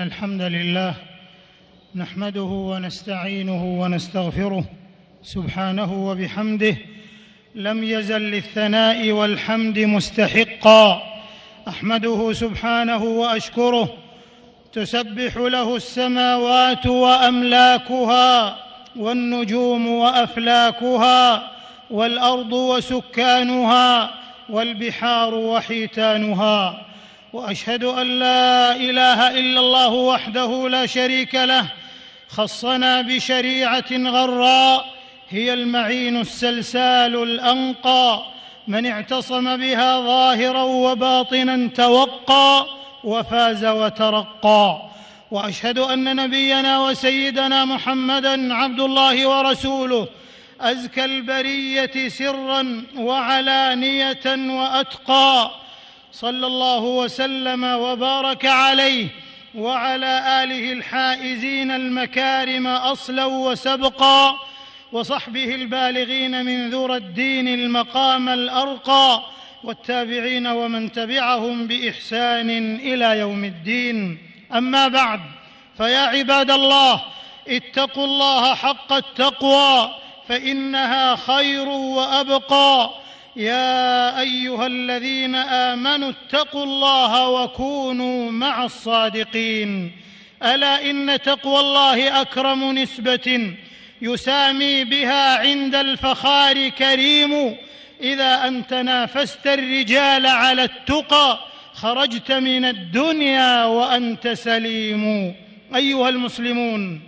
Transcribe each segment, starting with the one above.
الحمد لله نحمده ونستعينه ونستغفره سبحانه وبحمده. لم يزل للثناء والحمد مستحقا. أحمده سبحانه وأشكره. تسبح له السماوات وأملاكها والنجوم وأفلاكها والأرض وسكانها والبحار وحيتانها وأشهد أن لا إله إلا الله وحده لا شريك له خصنا بشريعة غراء هي المعين السلسال الأنقى من اعتصم بها ظاهرا وباطنا توقى وفاز وترقى. وأشهد أن نبينا وسيدنا محمدا عبد الله ورسوله أزكى البرية سرا وعلانية وأتقى. صلى الله وسلم وبارك عليه وعلى آله الحائزين المكارم أصلا وسبقا وصحبه البالغين من ذرى الدين المقام الأرقى والتابعين ومن تبعهم بإحسان إلى يوم الدين. أما بعد فيا عباد الله اتقوا الله حق التقوى فإنها خير وأبقى. يا أيها الذين آمنوا اتقوا الله وكونوا مع الصادقين. ألا إن تقوى الله أكرم نسبة يسامي بها عند الفخار كريم. إذا أنت نافست الرجال على التقى خرجت من الدنيا وأنت سليم. أيها المسلمون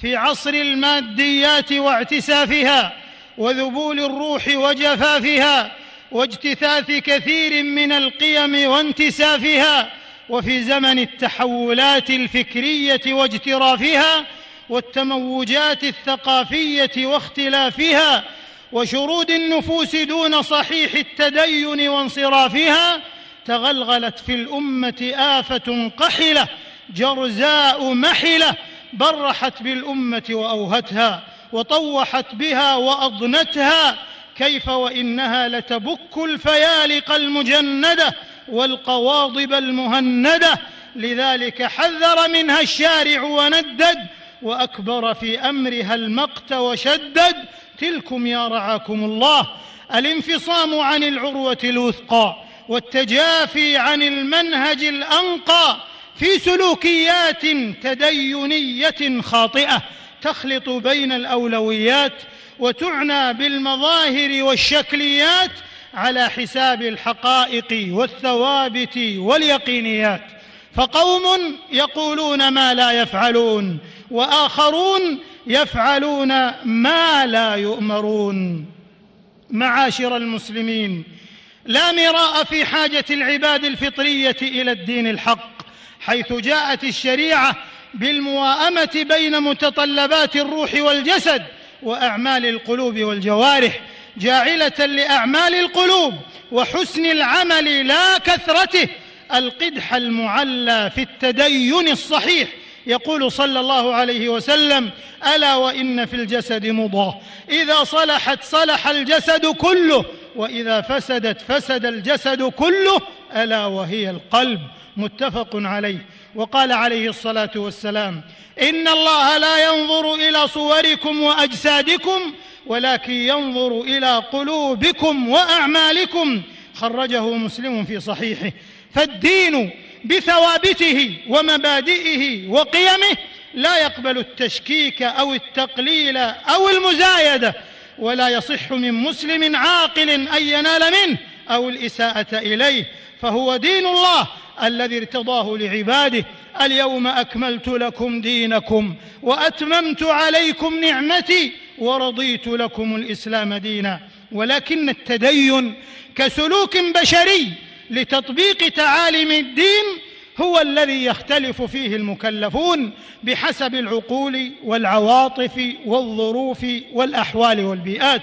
في عصر الماديات واعتسافها وذبول الروح وجفافها واجتثاث كثير من القيم وانتسافها وفي زمن التحولات الفكرية واجترافها والتموجات الثقافية واختلافها وشرود النفوس دون صحيح التدين وانصرافها تغلغلت في الأمة آفة قحلة جرزاء محلة برحت بالأمة وأوهتها. وطوحت بها وأضنتها كيف وإنها لتبك الفيالق المجندة والقواضب المهندة. لذلك حذر منها الشارع وندد وأكبر في أمرها المقت وشدد. تلكم يا رعاكم الله. الانفصام عن العروة الوثقى والتجافي عن المنهج الأنقى في سلوكيات تدينية خاطئة. تخلط بين الأولويات وتعنى بالمظاهر والشكليات على حساب الحقائق والثوابت واليقينيات. فقوم يقولون ما لا يفعلون وآخرون يفعلون ما لا يؤمرون. معاشر المسلمين لا مراء في حاجة العباد الفطرية إلى الدين الحق حيث جاءت الشريعة بالمواءمة بين متطلبات الروح والجسد وأعمال القلوب والجوارح جاعلة لأعمال القلوب وحسن العمل لا كثرته القدح المعلى في التدين الصحيح. يقول صلى الله عليه وسلم ألا وإن في الجسد مضغه إذا صلحت صلح الجسد كله وإذا فسدت فسد الجسد كله ألا وهي القلب. متفق عليه. وقال عليه الصلاة والسلام إن الله لا ينظر إلى صوركم وأجسادكم ولكن ينظر إلى قلوبكم وأعمالكم. خرجه مسلم في صحيحه. فالدين بثوابته ومبادئه وقيمه لا يقبل التشكيك أو التقليل أو المزايدة ولا يصح من مسلم عاقل أن ينال منه أو الإساءة إليه. فهو دين الله الذي ارتضاه لعباده اليوم أكملت لكم دينكم وأتممت عليكم نعمتي ورضيت لكم الإسلام دينا. ولكن التدين كسلوك بشري لتطبيق تعاليم الدين هو الذي يختلف فيه المكلفون بحسب العقول والعواطف والظروف والأحوال والبيئات.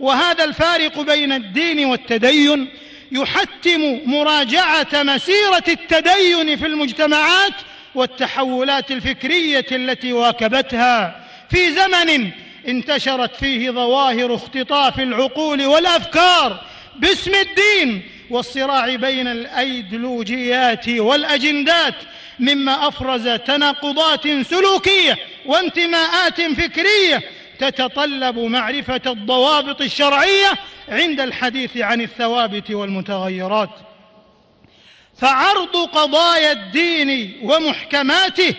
وهذا الفارق بين الدين والتدين يحتم مراجعة مسيرة التدين في المجتمعات والتحولات الفكرية التي واكبتها. في زمن انتشرت فيه ظواهر اختطاف العقول والأفكار باسم الدين والصراع بين الأيديولوجيات والأجندات مما أفرز تناقضات سلوكية وانتماءات فكرية تتطلب معرفة الضوابط الشرعية عند الحديث عن الثوابت والمتغيرات. فعرض قضايا الدين ومحكماته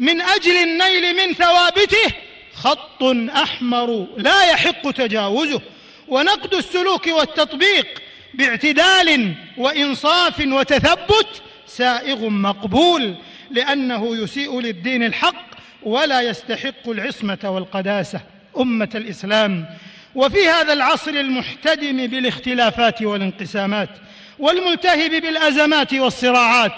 من أجل النيل من ثوابته خط أحمر لا يحق تجاوزه. ونقد السلوك والتطبيق باعتدال وإنصاف وتثبت سائغ مقبول لأنه يسيء للدين الحق ولا يستحق العصمة والقداسة. أمة الإسلام وفي هذا العصر المحتدم بالاختلافات والانقسامات والملتهب بالأزمات والصراعات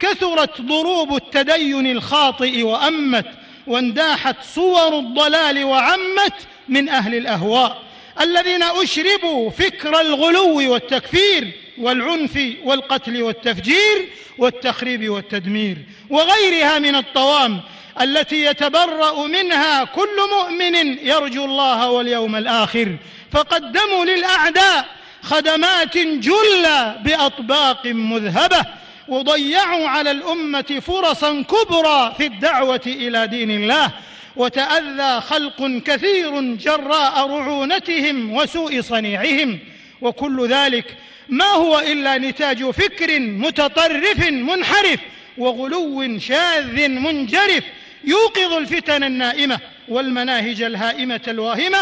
كثرت ضروب التدين الخاطئ وأمت وانداحت صور الضلال وعمت من أهل الأهواء الذين أشربوا فكر الغلو والتكفير والعنف والقتل والتفجير والتخريب والتدمير وغيرها من الطوام التي يتبرأ منها كل مؤمن يرجو الله واليوم الآخر. فقدموا للأعداء خدمات جلة بأطباق مذهبة وضيعوا على الأمة فرصا كبرى في الدعوة إلى دين الله. وتأذى خلق كثير جراء رعونتهم وسوء صنيعهم. وكل ذلك ما هو إلا نتاج فكر متطرف منحرف وغلو شاذ منجرف. يوقظ الفتن النائمة والمناهج الهائمة الواهمة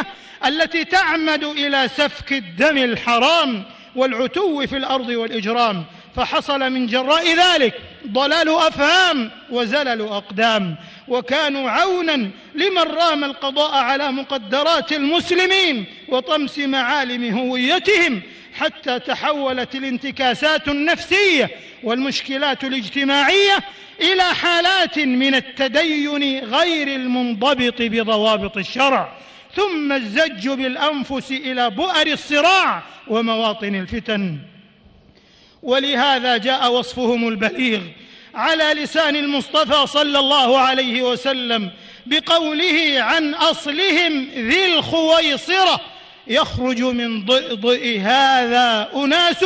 التي تعمد إلى سفك الدم الحرام والعتو في الأرض والإجرام فحصل من جراء ذلك ضلال أفهام وزلل أقدام وكانوا عونا لمن رام القضاء على مقدرات المسلمين وطمس معالم هويتهم حتى تحولت الانتكاسات النفسية والمشكلات الاجتماعية إلى حالات من التدين غير المنضبط بضوابط الشرع ثم الزج بالأنفس إلى بؤر الصراع ومواطن الفتن. ولهذا جاء وصفهم البليغ على لسان المصطفى صلى الله عليه وسلم بقوله عن أصلهم ذي الخويصرة يخرج من ضئضئ هذا أناس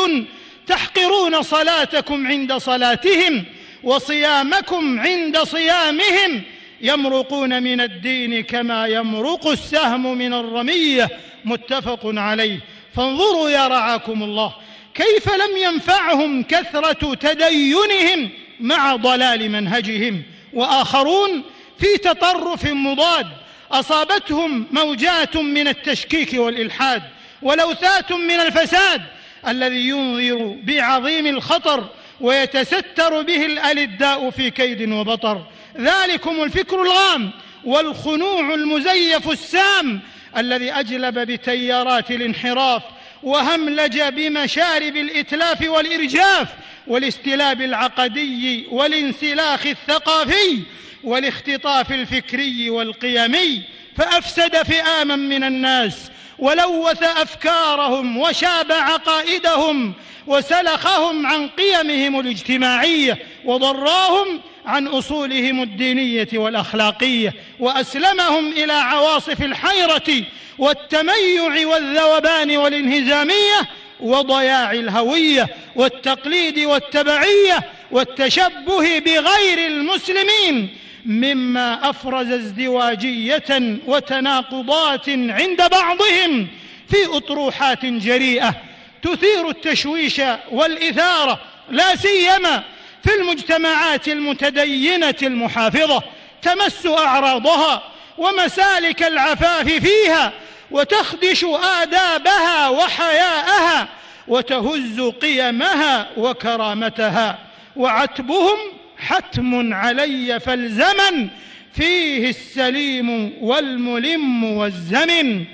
تحقرون صلاتكم عند صلاتهم وصيامكم عند صيامهم يمرقون من الدين كما يمرق السهم من الرمية. متفق عليه. فانظروا يا رعاكم الله كيف لم ينفعهم كثرة تدينهم مع ضلال منهجهم. وآخرون في تطرف مضاد أصابتهم موجات من التشكيك والإلحاد ولوثات من الفساد الذي ينذر بعظيم الخطر ويتستر به الألداء في كيد وبطر. ذلكم الفكر الغام والخنوع المزيف السام الذي أجلب بتيارات الانحراف وهملج بمشارب الإتلاف والإرجاف والاستلاب العقدي والانسلاخ الثقافي والاختطاف الفكري والقيمي. فأفسد فئاما من الناس ولوث أفكارهم وشاب عقائدهم وسلخهم عن قيمهم الاجتماعية وضراهم عن أصولهم الدينية والأخلاقية وأسلمهم إلى عواصف الحيرة والتميع والذوبان والانهزامية وضياع الهوية والتقليد والتبعية والتشبه بغير المسلمين مما أفرز ازدواجية وتناقضات عند بعضهم في أطروحات جريئة تثير التشويش والإثارة لا سيما في المجتمعات المتدينة المحافظة تمس أعراضها ومسالك العفاف فيها وتخدش آدابها وحياءها وتهز قيمها وكرامتها وعتبهم حتم علي فالزمن فيه السليم والملم والزمن.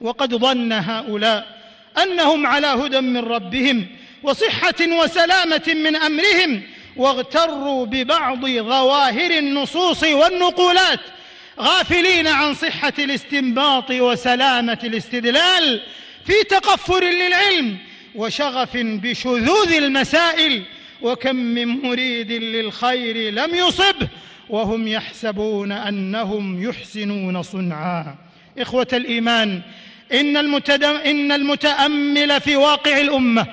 وقد ظن هؤلاء أنهم على هدى من ربهم وصحة وسلامة من أمرهم واغتروا ببعض ظواهر النصوص والنقولات غافلين عن صحة الاستنباط وسلامة الاستدلال في تقفر للعلم وشغف بشذوذ المسائل وكم من مريد للخير لم يصبه وهم يحسبون أنهم يحسنون صنعا. إخوة الإيمان إن, إن المتأمل في واقع الأمة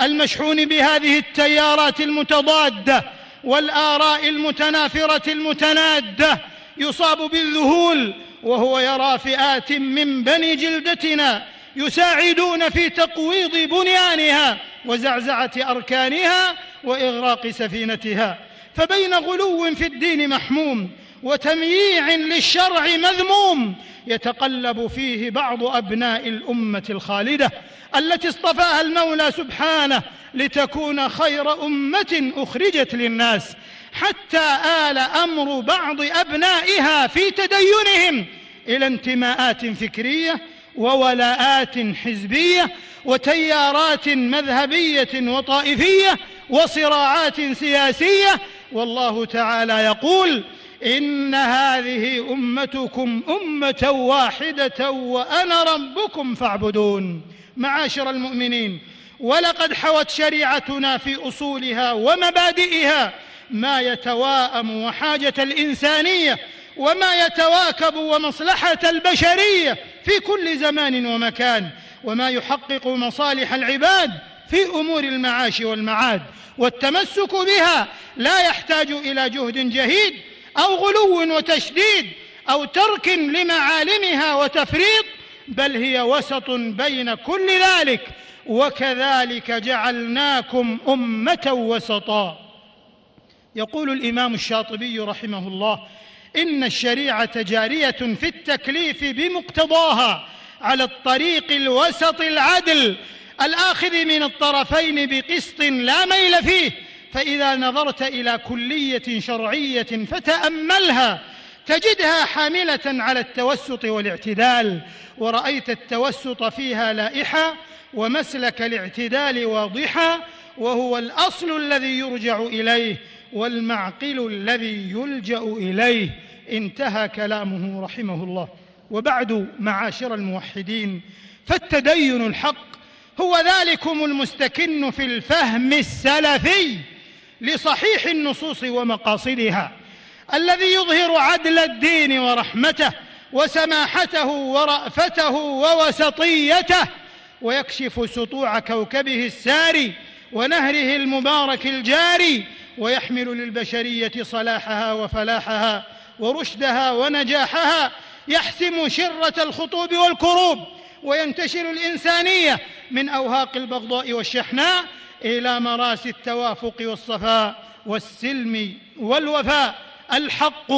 المشحون بهذه التيارات المتضادة والآراء المتنافرة المتنادة يصاب بالذهول وهو يرى فئات من بني جلدتنا يساعدون في تقويض بنيانها. وزعزعة أركانها وإغراق سفينتها. فبين غلو في الدين محموم وتمييع للشرع مذموم يتقلب فيه بعض أبناء الأمة الخالدة التي اصطفاها المولى سبحانه لتكون خير أمة أخرجت للناس حتى آل أمر بعض أبنائها في تدينهم إلى انتماءات فكرية وولاءات حزبية وتيارات مذهبية وطائفية وصراعات سياسية. والله تعالى يقول إن هذه أمتكم أمة واحدة وأنا ربكم فاعبدون. معاشر المؤمنين ولقد حوت شريعتنا في أصولها ومبادئها ما يتواءم وحاجة الإنسانية وما يتواكب ومصلحة البشرية في كل زمان ومكان وما يحقق مصالح العباد في أمور المعاش والمعاد. والتمسك بها لا يحتاج إلى جهد جهيد أو غلو وتشديد أو ترك لمعالمها وتفريط بل هي وسط بين كل ذلك. وكذلك جعلناكم أمة وسطا. يقول الإمام الشاطبي رحمه الله إن الشريعة جارية في التكليف بمقتضاها على الطريق الوسط العدل الآخذ من الطرفين بقسط لا ميل فيه فإذا نظرت إلى كلية شرعية فتأملها تجدها حاملة على التوسط والاعتدال ورأيت التوسط فيها لائحة ومسلك الاعتدال واضحا وهو الأصل الذي يرجع إليه والمعقل الذي يلجأ إليه. انتهى كلامه رحمه الله. وبعد معاشر الموحدين فالتدين الحق هو ذلكم المستكن في الفهم السلفي لصحيح النصوص ومقاصدها الذي يظهر عدل الدين ورحمته وسماحته ورأفته ووسطيته ويكشف سطوع كوكبه الساري ونهره المبارك الجاري ويحمل للبشرية صلاحها وفلاحها ورشدها ونجاحها يحسم شرة الخطوب والكروب وينتشل الإنسانية من أوهاق البغضاء والشحناء إلى مراسي التوافق والصفاء والسلم والوفاء. الحق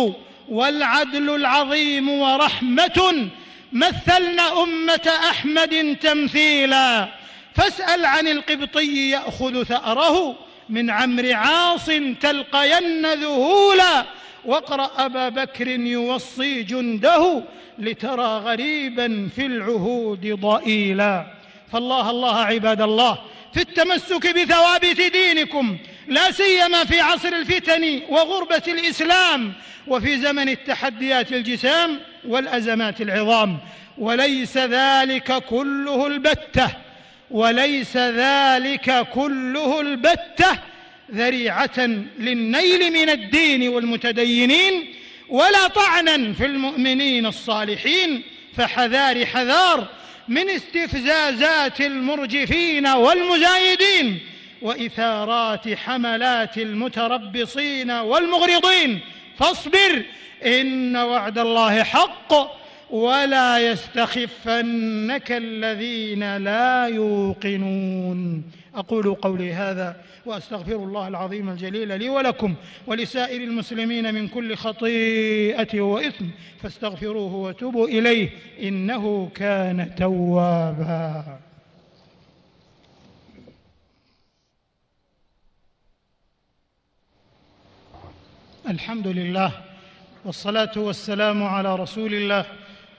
والعدل العظيم ورحمة. مثلنا أمة أحمد تمثيلا. فاسأل عن القبطي يأخذ ثأره من عمرو عاص تلقين ذهولا. واقرا أبا بكر يوصي جنده لترى غريبا في العهود ضئيلا. فالله الله عباد الله في التمسك بثوابت دينكم لا سيما في عصر الفتن وغربة الإسلام وفي زمن التحديات الجسام والأزمات العظام. وليس ذلك كله البتة وليس ذلك كله البتة ذريعة للنيل من الدين والمتدينين ولا طعنا في المؤمنين الصالحين فحذار حذار من استفزازات المرجفين والمزايدين وإثارات حملات المتربصين والمغرضين فاصبر إن وعد الله حق ولا يستخفنك الذين لا يوقنون أقول قولي هذا وأستغفر الله العظيم الجليل لي ولكم ولسائر المسلمين من كل خطيئة وإثم فاستغفروه وتوبوا إليه إنه كان توابا. الحمد لله والصلاة والسلام على رسول الله.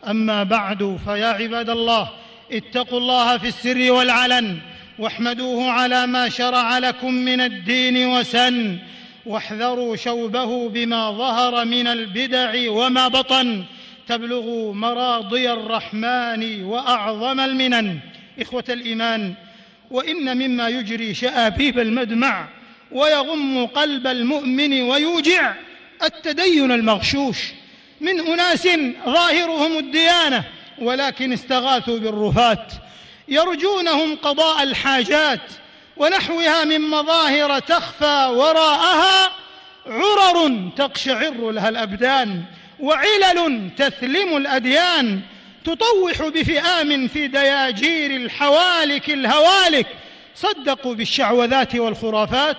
أما بعد فيا عباد الله اتقوا الله في السر والعلن. واحمدوه على ما شرع لكم من الدين وسن واحذروا شوبه بما ظهر من البدع وما بطن تبلغوا مراضي الرحمن وأعظم المنن. إخوة الإيمان وإن مما يجري شآبيب المدمع ويغم قلب المؤمن ويوجع التدين المغشوش. من أناس ظاهرهم الديانة ولكن استغاثوا بالرفات. يرجونهم قضاء الحاجات ونحوها من مظاهر تخفى وراءها عرر تقشعر لها الأبدان وعلل تثلم الأديان تطوح بفئام في دياجير الحوالك الهوالك صدقوا بالشعوذات والخرافات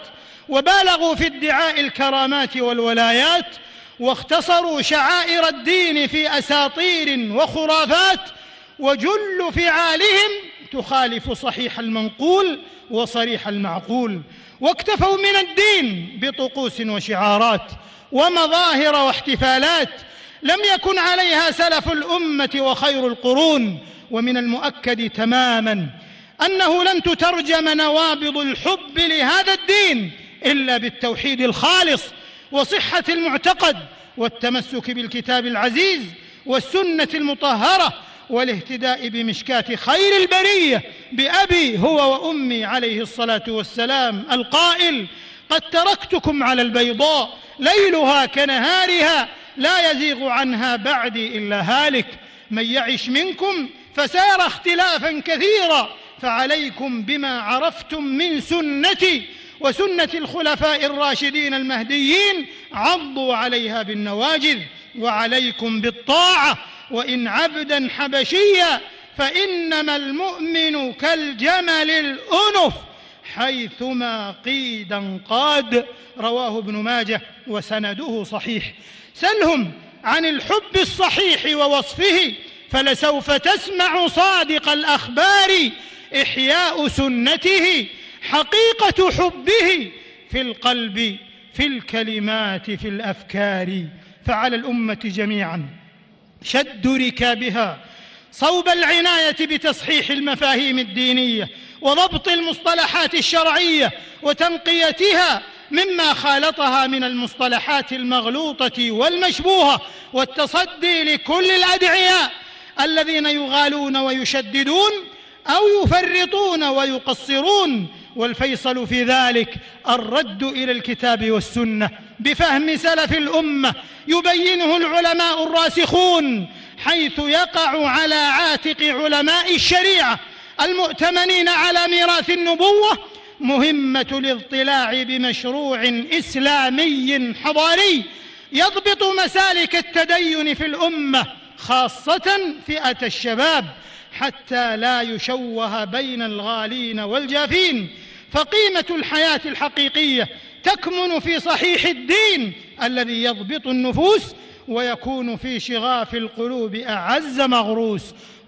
وبالغوا في ادعاء الكرامات والولايات واختصروا شعائر الدين في أساطير وخرافات وجل فعالهم تخالف صحيح المنقول وصريح المعقول واكتفوا من الدين بطقوس وشعارات ومظاهر واحتفالات لم يكن عليها سلف الأمة وخير القرون ومن المؤكد تماما أنه لن تترجم نوابض الحب لهذا الدين إلا بالتوحيد الخالص وصحة المعتقد والتمسك بالكتاب العزيز والسنة المطهرة والاهتداء بمشكاه خير البرية بأبي هو وأمي عليه الصلاة والسلام. القائل قد تركتكم على البيضاء ليلها كنهارها لا يزيغ عنها بعدي إلا هالك. من يعش منكم فسار اختلافا كثيرا فعليكم بما عرفتم من سنتي وسنة الخلفاء الراشدين المهديين. عضوا عليها بالنواجذ وعليكم بالطاعة وإن عبدا حبشيا فإنما المؤمن كالجمل الأنف حيثما قيدا قاد رواه ابن ماجه وسنده صحيح. سلهم عن الحب الصحيح ووصفه فلسوف تسمع صادق الأخبار. إحياء سنته حقيقة حبه في القلب في الكلمات في الأفكار. فعلى الأمة جميعا. شد ركابها صوب العناية بتصحيح المفاهيم الدينية وضبط المصطلحات الشرعية وتنقيتها مما خالطها من المصطلحات المغلوطة والمشبوهة والتصدي لكل الأدعياء الذين يغالون ويشددون أو يفرطون ويقصرون والفيصل في ذلك الرد إلى الكتاب والسنة بفهم سلف الأمة يبينه العلماء الراسخون حيث يقع على عاتق علماء الشريعة المؤتمنين على ميراث النبوة مهمة الاضطلاع بمشروع إسلامي حضاري يضبط مسالك التدين في الأمة خاصة فئة الشباب حتى لا يشوه بين الغالين والجافين. فقيمة الحياة الحقيقية تكمن في صحيح الدين الذي يضبط النفوس ويكون في شغاف القلوب أعز مغروس.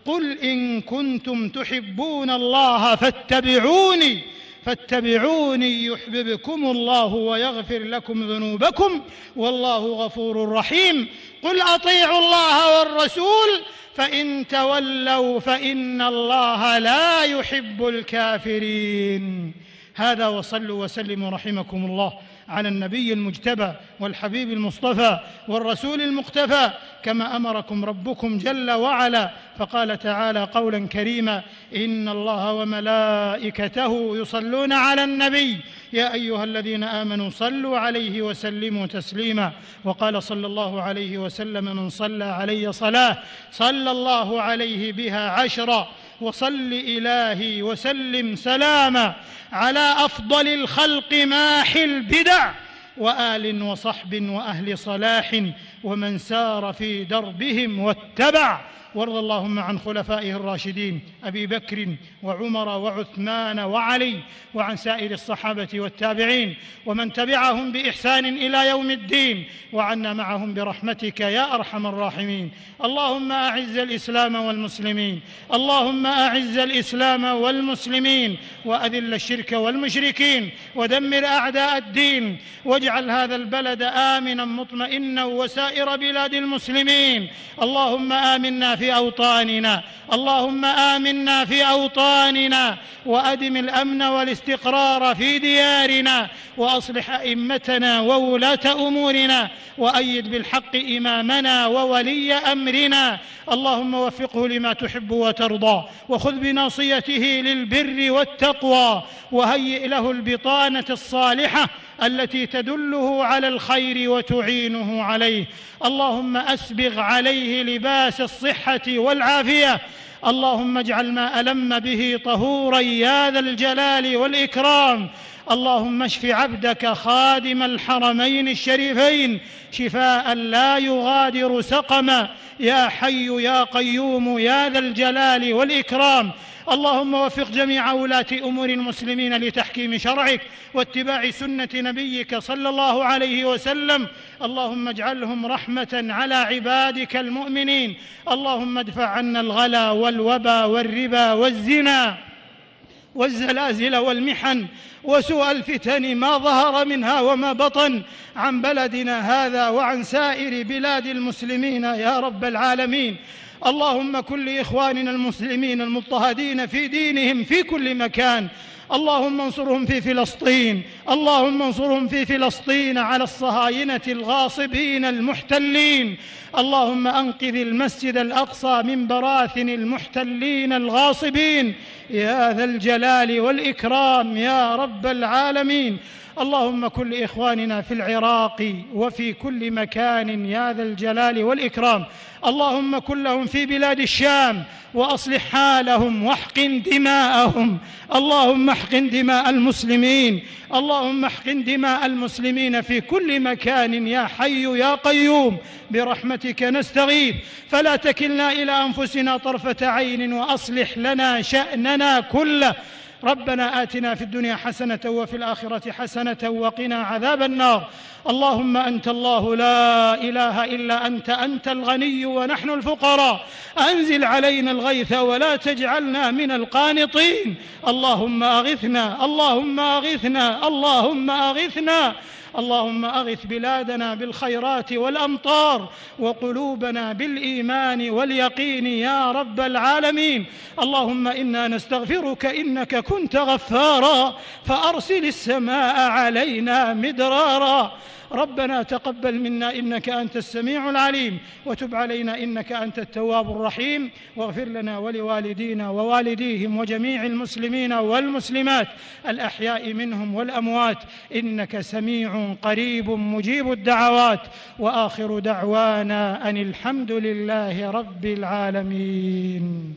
قل إن كنتم تحبون الله فاتبعوني فاتبعوني يحببكم الله ويغفر لكم ذنوبكم والله غفور رحيم. قل أطيعوا الله والرسول فإن تولوا فإن الله لا يحب الكافرين. هذا وصلوا وسلموا رحمكم الله على النبي المجتبى والحبيب المصطفى والرسول المقتفى كما أمركم ربكم جل وعلا. فقال تعالى قولا كريما إن الله وملائكته يصلون على النبي. يا أيها الذين آمنوا صلوا عليه وسلموا تسليما. وقال صلى الله عليه وسلم من صلى علي صلاة صلى الله عليه بها عشرا. وصل إلهي وسلم سلاما على أفضل الخلق ماحي البدع وآل وصحب وأهل صلاح ومن سار في دربهم واتبع. وارض اللهم عن خلفائه الراشدين أبي بكر وعمر وعثمان وعلي وعن سائر الصحابة والتابعين. ومن تبعهم بإحسان إلى يوم الدين. وعنا معهم برحمتك يا أرحم الراحمين. اللهم أعز الإسلام والمسلمين. اللهم أعز الإسلام والمسلمين. وأذل الشرك والمشركين. ودمر أعداء الدين. واجعل هذا البلد آمنا مطمئنا وسائر بلاد المسلمين. اللهم آمنا في أوطاننا. اللهم آمنا في أوطاننا. وأدم الأمن والاستقرار في ديارنا. وأصلح أئمتنا وولاة أمورنا. وأيد بالحق إمامنا وولي أمرنا. اللهم وفقه لما تحب وترضى. وخذ بناصيته للبر والتقوى. وهيئ له البطانة الصالحة. التي تدله على الخير وتعينه عليه. اللهم أسبغ عليه لباس الصحة والعافية. اللهم اجعل ما ألم به طهورا يا ذا الجلال والإكرام. اللهم اشف عبدك خادم الحرمين الشريفين. شفاء لا يغادر سقما. يا حي يا قيوم يا ذا الجلال والإكرام. اللهم وفق جميع ولاة أمور المسلمين لتحكيم شرعك واتباع سنة نبيك صلى الله عليه وسلم. اللهم اجعلهم رحمة على عبادك المؤمنين. اللهم ادفع عنا الغلا والوبا والربا والزنا. والزلازل والمحن وسوء الفتن ما ظهر منها وما بطن عن بلدنا هذا وعن سائر بلاد المسلمين يا رب العالمين. اللهم كن لاخواننا المسلمين المضطهدين في دينهم في كل مكان. اللهم انصرهم في فلسطين. اللهم انصرهم في فلسطين على الصهاينة الغاصبين المحتلين. اللهم أنقذ المسجد الأقصى من براثن المحتلين الغاصبين. يا ذا الجلال والإكرام يا رب العالمين. اللهم كن لإخواننا في العراق وفي كل مكان يا ذا الجلال والإكرام. اللهم كن لهم في بلاد الشام وأصلح حالهم واحقن دماءهم. اللهم احقن دماء المسلمين. اللهم احقن دماء المسلمين في كل مكان يا حي يا قيوم. برحمتك نستغيث. فلا تكلنا إلى أنفسنا طرفة عين وأصلح لنا شأننا. كله ربنا آتنا في الدنيا حسنة وفي الآخرة حسنة وقنا عذاب النار. اللهم أنت الله لا إله إلا أنت أنت الغني ونحن الفقراء. أنزل علينا الغيث ولا تجعلنا من القانطين. اللهم أغثنا اللهم أغثنا اللهم أغثنا. اللهم أغث بلادنا بالخيرات والأمطار وقلوبنا بالإيمان واليقين يا رب العالمين. اللهم إنا نستغفرك إنك كنت غفارا فأرسل السماء علينا مدرارا. ربنا تقبل منا إنك أنت السميع العليم وتب علينا إنك أنت التواب الرحيم. واغفر لنا ولوالدينا ووالديهم وجميع المسلمين والمسلمات الأحياء منهم والأموات. إنك سميع قريب مجيب الدعوات. وآخر دعوانا أن الحمد لله رب العالمين.